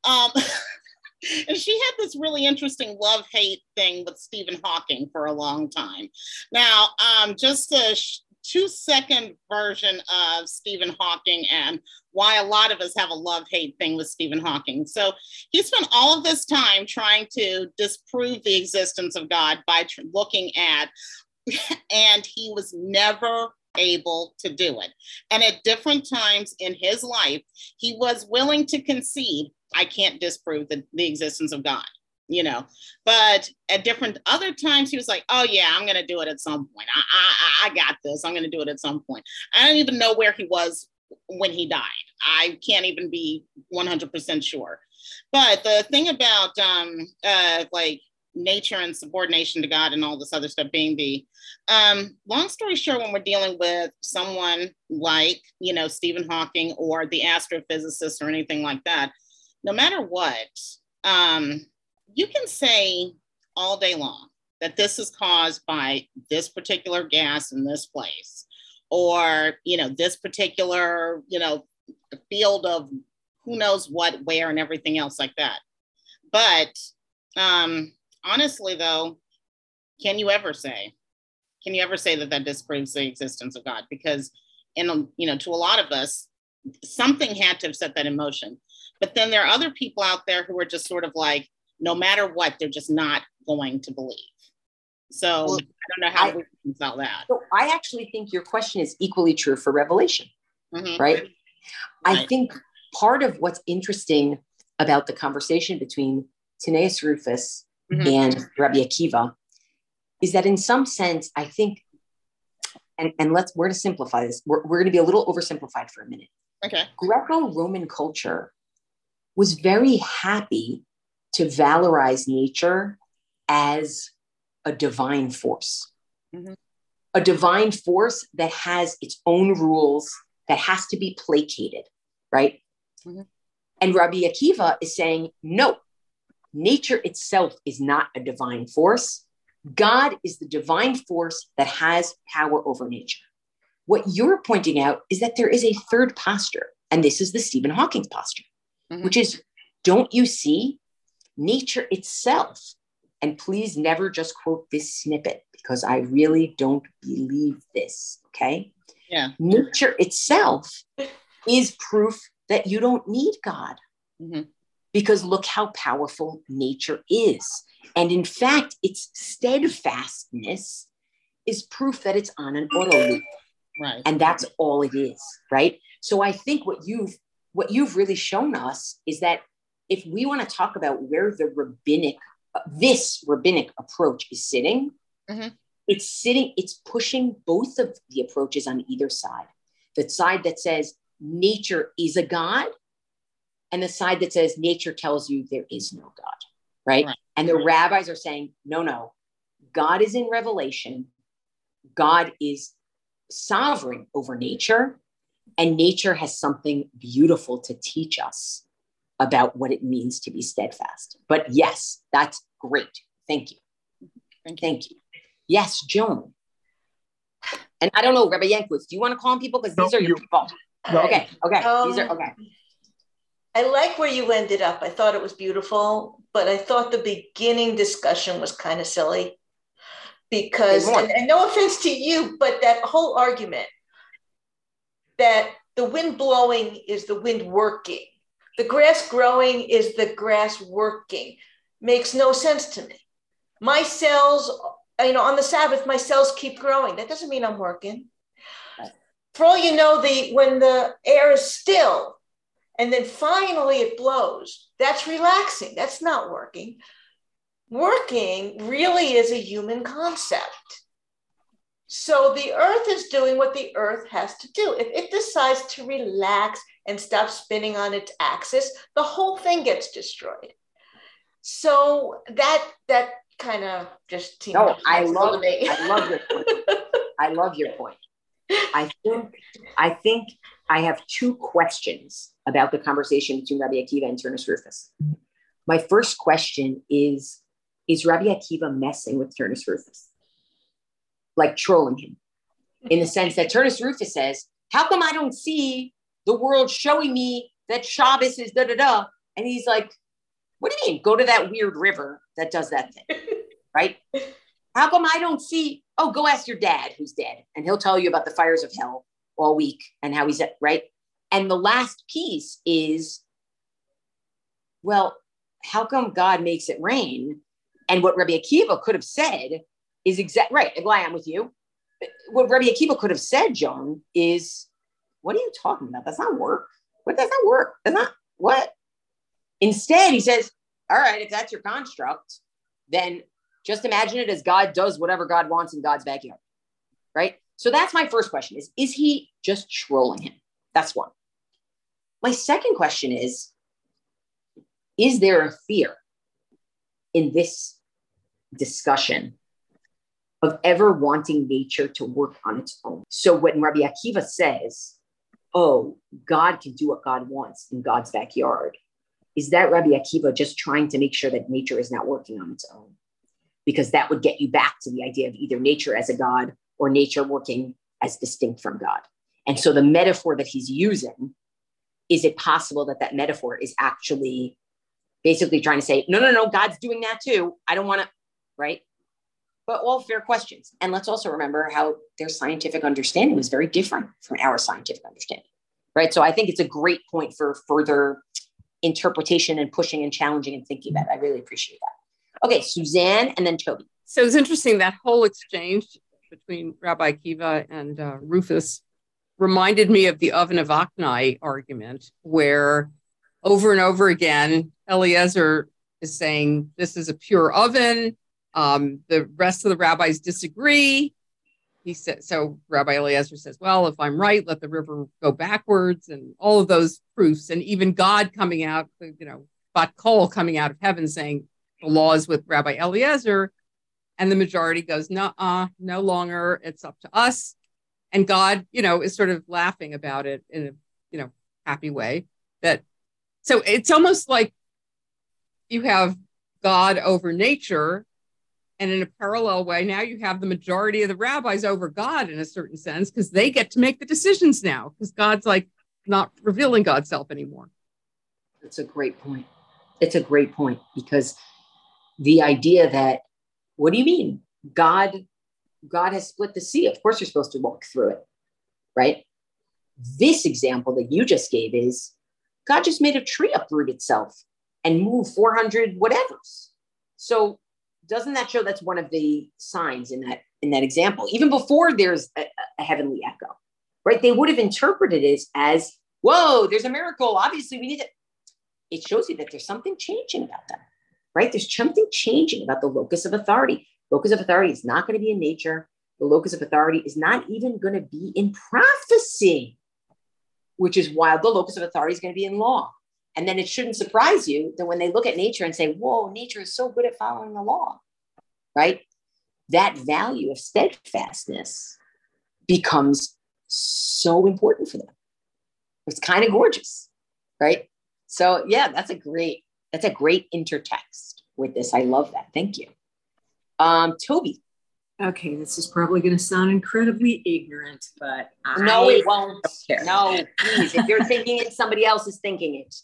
um and she had this really interesting love hate thing with Stephen Hawking for a long time. Now, um, just a sh- two second version of Stephen Hawking and why a lot of us have a love hate thing with Stephen Hawking. So he spent all of this time trying to disprove the existence of God by tr- looking at, and he was never able to do it. And at different times in his life, he was willing to concede, I can't disprove the, the existence of God you know but at different other times he was like oh yeah i'm gonna do it at some point i i, I got this i'm gonna do it at some point i don't even know where he was when he died. I can't even be 100% sure. But the thing about um uh like nature and subordination to God and all this other stuff being the um, long story short, when we're dealing with someone like, you know, Stephen Hawking or the astrophysicist or anything like that, no matter what, um, you can say all day long that this is caused by this particular gas in this place or you know this particular you know field of who knows what where and everything else like that. But um honestly though can you ever say can you ever say that that disproves the existence of god? Because in you know to a lot of us something had to have set that in motion. But then there are other people out there who are just sort of like no matter what they're just not going to believe so well, I don't know how I, we reconcile that. So I actually think your question is equally true for Revelation, mm-hmm. right? right? I think part of what's interesting about the conversation between Tanaeus Rufus mm-hmm. and Rabbi Akiva is that in some sense, I think, and, and let's, we're to simplify this, we're, we're going to be a little oversimplified for a minute. Okay. Greco-Roman culture was very happy to valorize nature as a divine force. Mm-hmm. A divine force that has its own rules, that has to be placated, right? Mm-hmm. And Rabbi Akiva is saying, no, nature itself is not a divine force. God is the divine force that has power over nature. What you're pointing out is that there is a third posture, and this is the Stephen Hawking posture, mm-hmm. which is don't you see? Nature itself and please never just quote this snippet because I really don't believe this. Okay. Yeah. Nature itself is proof that you don't need God. Mm-hmm. Because look how powerful nature is. And in fact, its steadfastness is proof that it's on an auto loop. Right. And that's all it is. Right. So I think what you've what you've really shown us is that if we want to talk about where the rabbinic this rabbinic approach is sitting, mm-hmm. it's sitting, it's pushing both of the approaches on either side. The side that says nature is a God, and the side that says nature tells you there is no God, right? right. And the rabbis are saying, no, no, God is in revelation, God is sovereign over nature, and nature has something beautiful to teach us about what it means to be steadfast. But yes, that's great. Thank you. Thank you. Thank you. Yes, Joan. And I don't know, Rabbi Yanklowitz, do you want to call on people? Because these no, are your people. No. Okay, okay. Um, these are okay. I like where you ended up. I thought it was beautiful, but I thought the beginning discussion was kind of silly because, and, and no offense to you, but that whole argument that the wind blowing is the wind working the grass growing is the grass working. Makes no sense to me. My cells, you know, on the Sabbath, my cells keep growing. That doesn't mean I'm working. For all you know, the when the air is still and then finally it blows, that's relaxing. That's not working. Working really is a human concept. So the earth is doing what the earth has to do. If it decides to relax and stop spinning on its axis, the whole thing gets destroyed. So that that kind of just no, I love me. I love your point. I love your point. I think I think I have two questions about the conversation between Rabbi Akiva and Turnus Rufus. My first question is Is Rabbi Akiva messing with Turnus Rufus? Like trolling him? In the sense that Turnus Rufus says, How come I don't see the world showing me that Shabbos is da da da. And he's like, what do you mean? Go to that weird river that does that thing, right? How come I don't see? Oh, go ask your dad who's dead, and he'll tell you about the fires of hell all week and how he's at, right. And the last piece is, well, how come God makes it rain? And what Rabbi Akiva could have said is exact right. Why I'm with you. What Rabbi Akiva could have said, John, is what are you talking about? That's not work. What does that work? That's not what. Instead, he says, All right, if that's your construct, then just imagine it as God does whatever God wants in God's backyard. Right. So that's my first question is, is he just trolling him? That's one. My second question is, is there a fear in this discussion of ever wanting nature to work on its own. So when Rabbi Akiva says, oh, God can do what God wants in God's backyard, is that Rabbi Akiva just trying to make sure that nature is not working on its own? Because that would get you back to the idea of either nature as a God or nature working as distinct from God. And so the metaphor that he's using, is it possible that that metaphor is actually basically trying to say, no, no, no, God's doing that too. I don't want to, right? But all fair questions. And let's also remember how their scientific understanding was very different from our scientific understanding, right? So I think it's a great point for further interpretation and pushing and challenging and thinking about. It. I really appreciate that. Okay, Suzanne and then Toby. So it's interesting that whole exchange between Rabbi Kiva and uh, Rufus reminded me of the oven of Akhnai argument, where over and over again, Eliezer is saying this is a pure oven. Um, the rest of the rabbis disagree. He said, so Rabbi Eliezer says, well, if I'm right, let the river go backwards, and all of those proofs, and even God coming out, you know, Bat Kol coming out of heaven saying the law is with Rabbi Eliezer, and the majority goes, no, uh, no longer. It's up to us. And God, you know, is sort of laughing about it in a, you know, happy way. That so it's almost like you have God over nature. And in a parallel way, now you have the majority of the rabbis over God in a certain sense, because they get to make the decisions now, because God's like not revealing God's self anymore. That's a great point. It's a great point because the idea that what do you mean? God, God has split the sea. Of course, you're supposed to walk through it, right? This example that you just gave is God just made a tree uproot itself and move 400 whatevers. So doesn't that show that's one of the signs in that in that example? Even before there's a, a heavenly echo, right? They would have interpreted it as, whoa, there's a miracle. Obviously, we need it. It shows you that there's something changing about them right? There's something changing about the locus of authority. Locus of authority is not going to be in nature. The locus of authority is not even going to be in prophecy, which is why the locus of authority is going to be in law. And then it shouldn't surprise you that when they look at nature and say, whoa, nature is so good at following the law, right? That value of steadfastness becomes so important for them. It's kind of gorgeous, right? So, yeah, that's a great, that's a great intertext with this. I love that. Thank you. Um, Toby. Okay, this is probably going to sound incredibly ignorant, but no, it won't. No, please. If you're thinking it, somebody else is thinking it.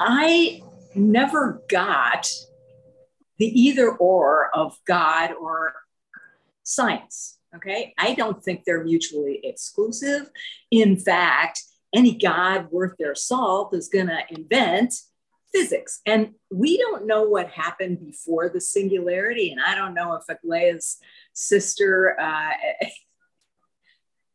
I never got the either or of God or science. Okay, I don't think they're mutually exclusive. In fact, any God worth their salt is going to invent physics. And we don't know what happened before the singularity. And I don't know if Aglaya's sister uh,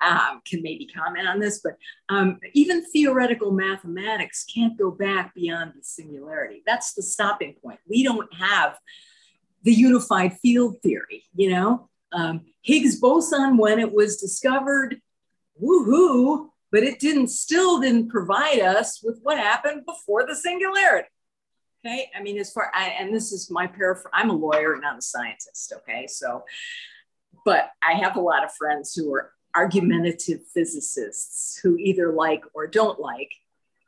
um, can maybe comment on this, but um, even theoretical mathematics can't go back beyond the singularity. That's the stopping point. We don't have the unified field theory, you know? Um, Higgs boson, when it was discovered, woohoo, but it didn't still didn't provide us with what happened before the singularity. Okay, I mean, as far I, and this is my paraphrase. I'm a lawyer, not a scientist. Okay, so, but I have a lot of friends who are argumentative physicists who either like or don't like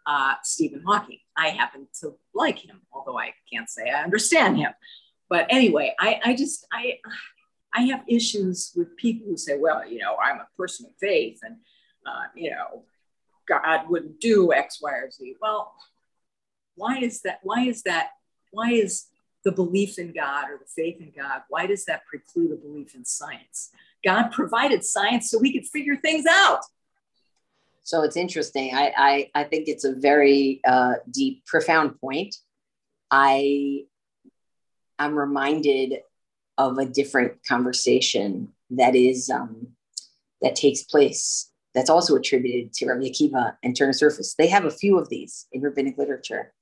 uh, Stephen Hawking. I happen to like him, although I can't say I understand him. But anyway, I, I just I I have issues with people who say, well, you know, I'm a person of faith, and uh, you know, God wouldn't do X, Y, or Z. Well, why is that? Why is that? Why is the belief in God or the faith in God, why does that preclude a belief in science? God provided science so we could figure things out. So it's interesting. I, I, I think it's a very uh, deep, profound point. I, I'm reminded of a different conversation that is um, that takes place that's also attributed to Rabbi Akiva and Turnus Rufus. They have a few of these in rabbinic literature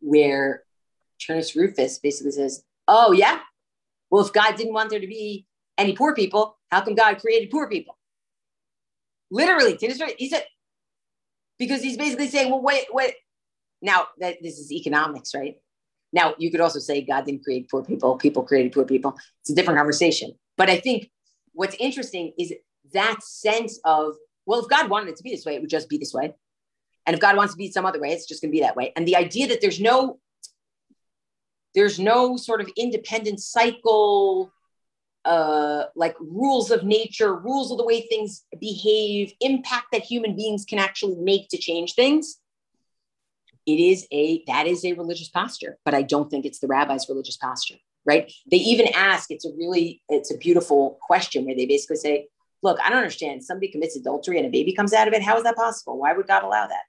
where Turnus Rufus basically says, Oh, yeah. Well, if God didn't want there to be any poor people, how come God created poor people? Literally, he said, because he's basically saying, Well, wait, wait. Now, that this is economics, right? Now, you could also say God didn't create poor people, people created poor people. It's a different conversation. But I think what's interesting is that sense of, well, if God wanted it to be this way, it would just be this way. And if God wants to be some other way, it's just going to be that way. And the idea that there's no there's no sort of independent cycle uh, like rules of nature, rules of the way things behave, impact that human beings can actually make to change things. It is a that is a religious posture, but I don't think it's the rabbi's religious posture, right? They even ask, it's a really, it's a beautiful question where they basically say, look, I don't understand. Somebody commits adultery and a baby comes out of it. How is that possible? Why would God allow that?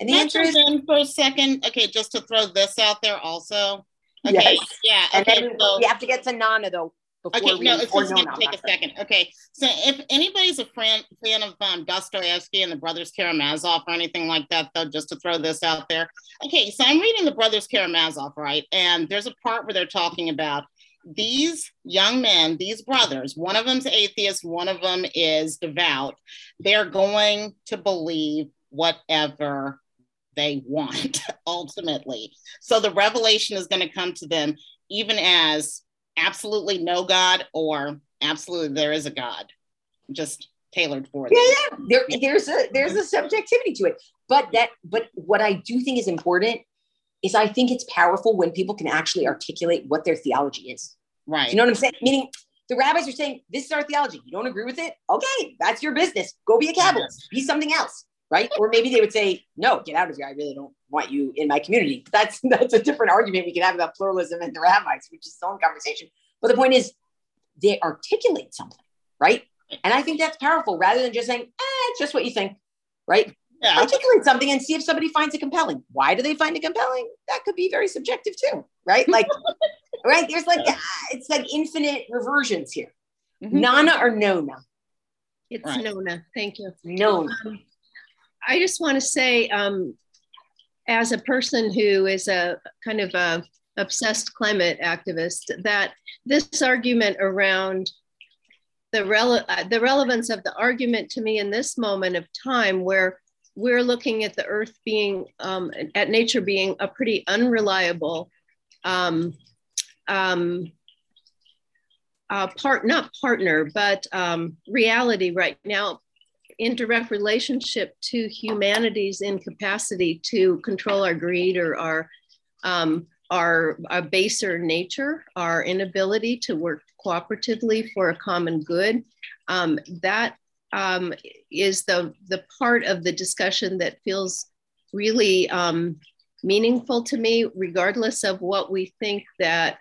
And the answer is for a second. Okay, just to throw this out there also. Okay, yes. yeah. Okay, and then so, we have to get to Nana though okay, no, it's just going to take a second. Okay, so if anybody's a fan, fan of um, Dostoevsky and the Brothers Karamazov or anything like that, though, just to throw this out there. Okay, so I'm reading the Brothers Karamazov, right? And there's a part where they're talking about these young men, these brothers, one of them's atheist, one of them is devout. They're going to believe whatever they want ultimately. So the revelation is going to come to them even as absolutely no God or absolutely there is a God, just tailored for them. Yeah, yeah. There, there's a there's a subjectivity to it. But that but what I do think is important is I think it's powerful when people can actually articulate what their theology is. Right. You know what I'm saying? Meaning the rabbis are saying, this is our theology. You don't agree with it? Okay, that's your business. Go be a Kabbalist. Be something else. Right. or maybe they would say, no, get out of here. I really don't want you in my community. That's that's a different argument we can have about pluralism and the rabbis, which is its own conversation. But the point is, they articulate something, right? And I think that's powerful rather than just saying, eh, it's just what you think, right? Yeah. Articulate something and see if somebody finds it compelling. Why do they find it compelling? That could be very subjective too, right? Like, right? There's like, uh, it's like infinite reversions here. Mm-hmm. Nana or Nona? It's right. Nona. Thank you. Nona. Um, I just want to say, um, as a person who is a kind of a obsessed climate activist, that this argument around the, rele- uh, the relevance of the argument to me in this moment of time where we're looking at the earth being, um, at nature being a pretty unreliable um, um, uh, part, not partner, but um, reality right now in direct relationship to humanity's incapacity to control our greed or our um, our, our baser nature, our inability to work cooperatively for a common good. Um, that um, is the, the part of the discussion that feels really um, meaningful to me, regardless of what we think that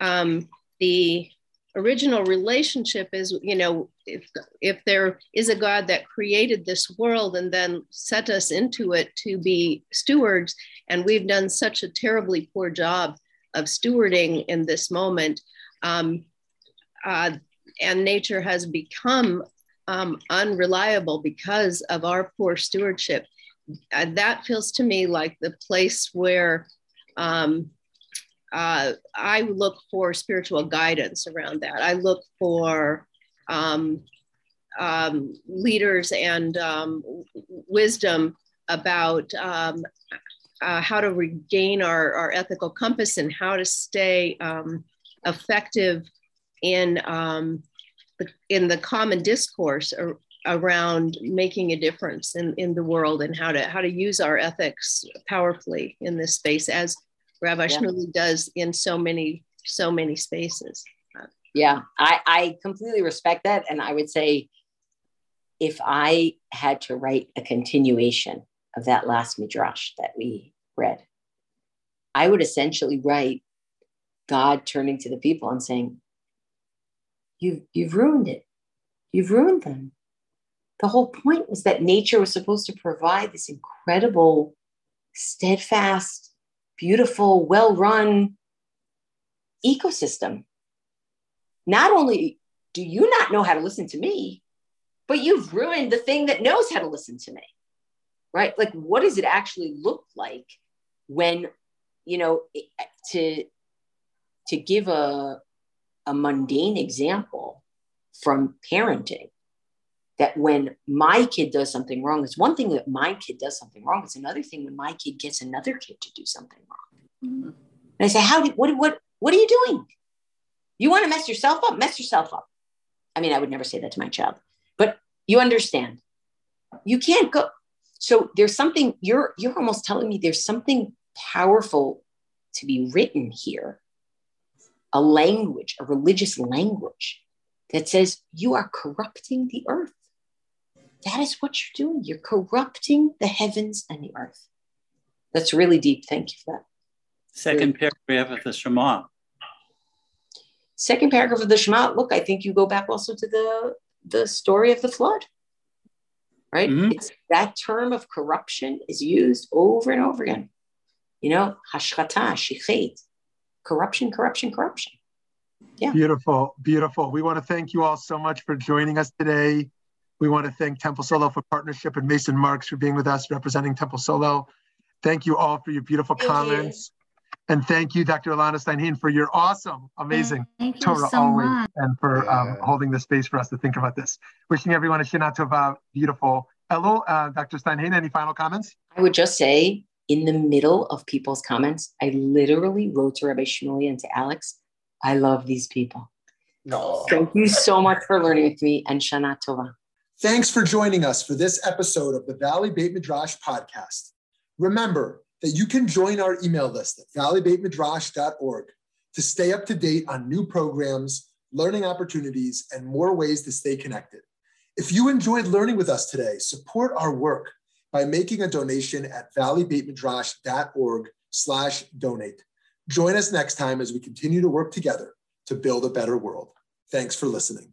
um, the original relationship is, you know, if, if there is a God that created this world and then set us into it to be stewards, and we've done such a terribly poor job of stewarding in this moment, um, uh, and nature has become um, unreliable because of our poor stewardship. Uh, that feels to me like the place where um, uh, I look for spiritual guidance around that. I look for um, um, leaders and um, wisdom about um, uh, how to regain our, our ethical compass and how to stay um, effective in, um, the, in the common discourse ar- around making a difference in, in the world and how to, how to use our ethics powerfully in this space as Rabbi yeah. Shmuly does in so many, so many spaces. Yeah, I, I completely respect that. And I would say if I had to write a continuation of that last midrash that we read, I would essentially write God turning to the people and saying, You've, you've ruined it. You've ruined them. The whole point was that nature was supposed to provide this incredible, steadfast, beautiful, well run ecosystem. Not only do you not know how to listen to me, but you've ruined the thing that knows how to listen to me. Right? Like, what does it actually look like when, you know, to to give a a mundane example from parenting that when my kid does something wrong, it's one thing that my kid does something wrong. It's another thing when my kid gets another kid to do something wrong. Mm-hmm. And I say, how do, what, what, what are you doing? You want to mess yourself up? Mess yourself up. I mean, I would never say that to my child, but you understand. You can't go. So there's something you're you're almost telling me there's something powerful to be written here. A language, a religious language that says you are corrupting the earth. That is what you're doing. You're corrupting the heavens and the earth. That's really deep. Thank you for that. Second paragraph of the Shema. Second paragraph of the Shema. Look, I think you go back also to the the story of the flood. Right? Mm-hmm. It's that term of corruption is used over and over again. You know, hashchata, shichet, corruption, corruption, corruption. Yeah. Beautiful, beautiful. We want to thank you all so much for joining us today. We want to thank Temple Solel for partnership and Mason Marks for being with us representing Temple Solel. Thank you all for your beautiful thank comments. You. And thank you, Dr. Elana Stein Hain, for your awesome, amazing thank Torah so always, much. and for um, holding the space for us to think about this. Wishing everyone a Shana Tova, beautiful. Hello, uh, Dr. Steinhain, any final comments? I would just say, in the middle of people's comments, I literally wrote to Rabbi Shmuly and to Alex, I love these people. No. Thank you so much for learning with me and Shana Tova. Thanks for joining us for this episode of the Valley Beit Midrash podcast. Remember that you can join our email list at valleybeitmidrash.org to stay up to date on new programs, learning opportunities, and more ways to stay connected. If you enjoyed learning with us today, support our work by making a donation at valleybeitmidrash.org slash donate. Join us next time as we continue to work together to build a better world. Thanks for listening.